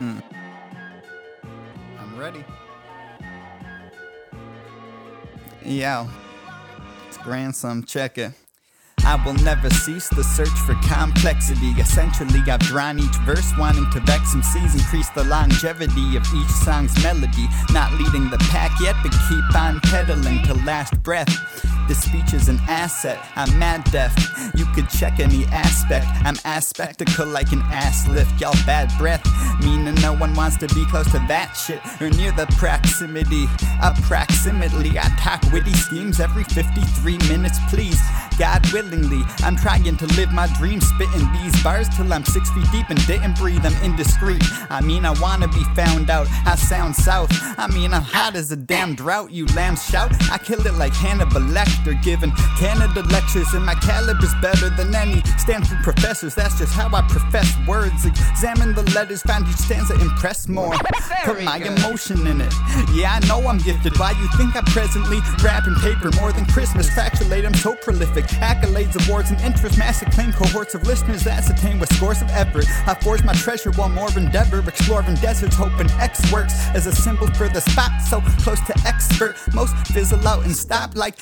Mm. I'm ready. Yo, it's grandson, check it. I will never cease the search for complexity. Essentially, I've drawn each verse wanting to vex MCs, increase the longevity of each song's melody. Not leading the pack yet, but keep on pedaling to last breath. This speech is an asset, I'm mad deaf. You could check any aspect. I'm aspectical like an ass lift. Y'all bad breath, meaning no one wants to be close to that shit or near the proximity. Approximately, I talk witty schemes every 53 minutes, please. God willingly, I'm trying to live my dream, spitting these bars till I'm six feet deep and didn't breathe. I'm indiscreet. I mean, I wanna be found out. I sound south. I mean, I'm hot as a damn drought. You lambs shout. I kill it like Hannibal Lecter, giving Canada lectures, and my caliber's better than any Stanford professors. That's just how I profess words. Examine the letters, find each stanza impress more. Put my emotion in it. Yeah, I know I'm gifted. Why you think I presently rap paper more than Christmas? Factualate, I'm so prolific. Accolades, awards, and interest. Mass acclaim cohorts of listeners that's attained with scores of effort. I forge my treasure while more endeavor. Exploring deserts, hoping X works as a symbol for the spot. So close to expert. Most fizzle out and stop like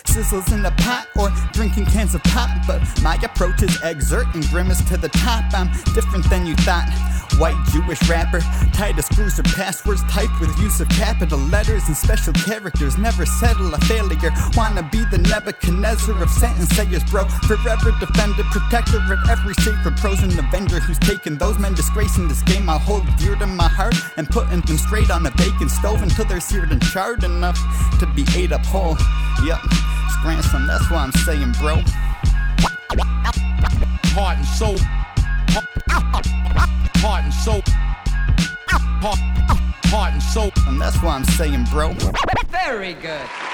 in a pot or drinking cans of pop. But my approach is exert and grimace to the top. I'm different than you thought. White Jewish rapper, screws or passwords, typed with use of capital letters and special characters. Never settle a failure. Wanna be the Nebuchadnezzar of sentence sayers, bro. Forever defender, protector of every sacred prose and avenger who's taken those men disgracing this game. I hold dear to my heart and putting them straight on a bacon stove until they're seared and charred enough to be ate up whole. Yep, grandson, that's why I'm saying, bro. heart and soul. Heart and soul. Heart, heart and soul. And that's why I'm saying, bro. Very good.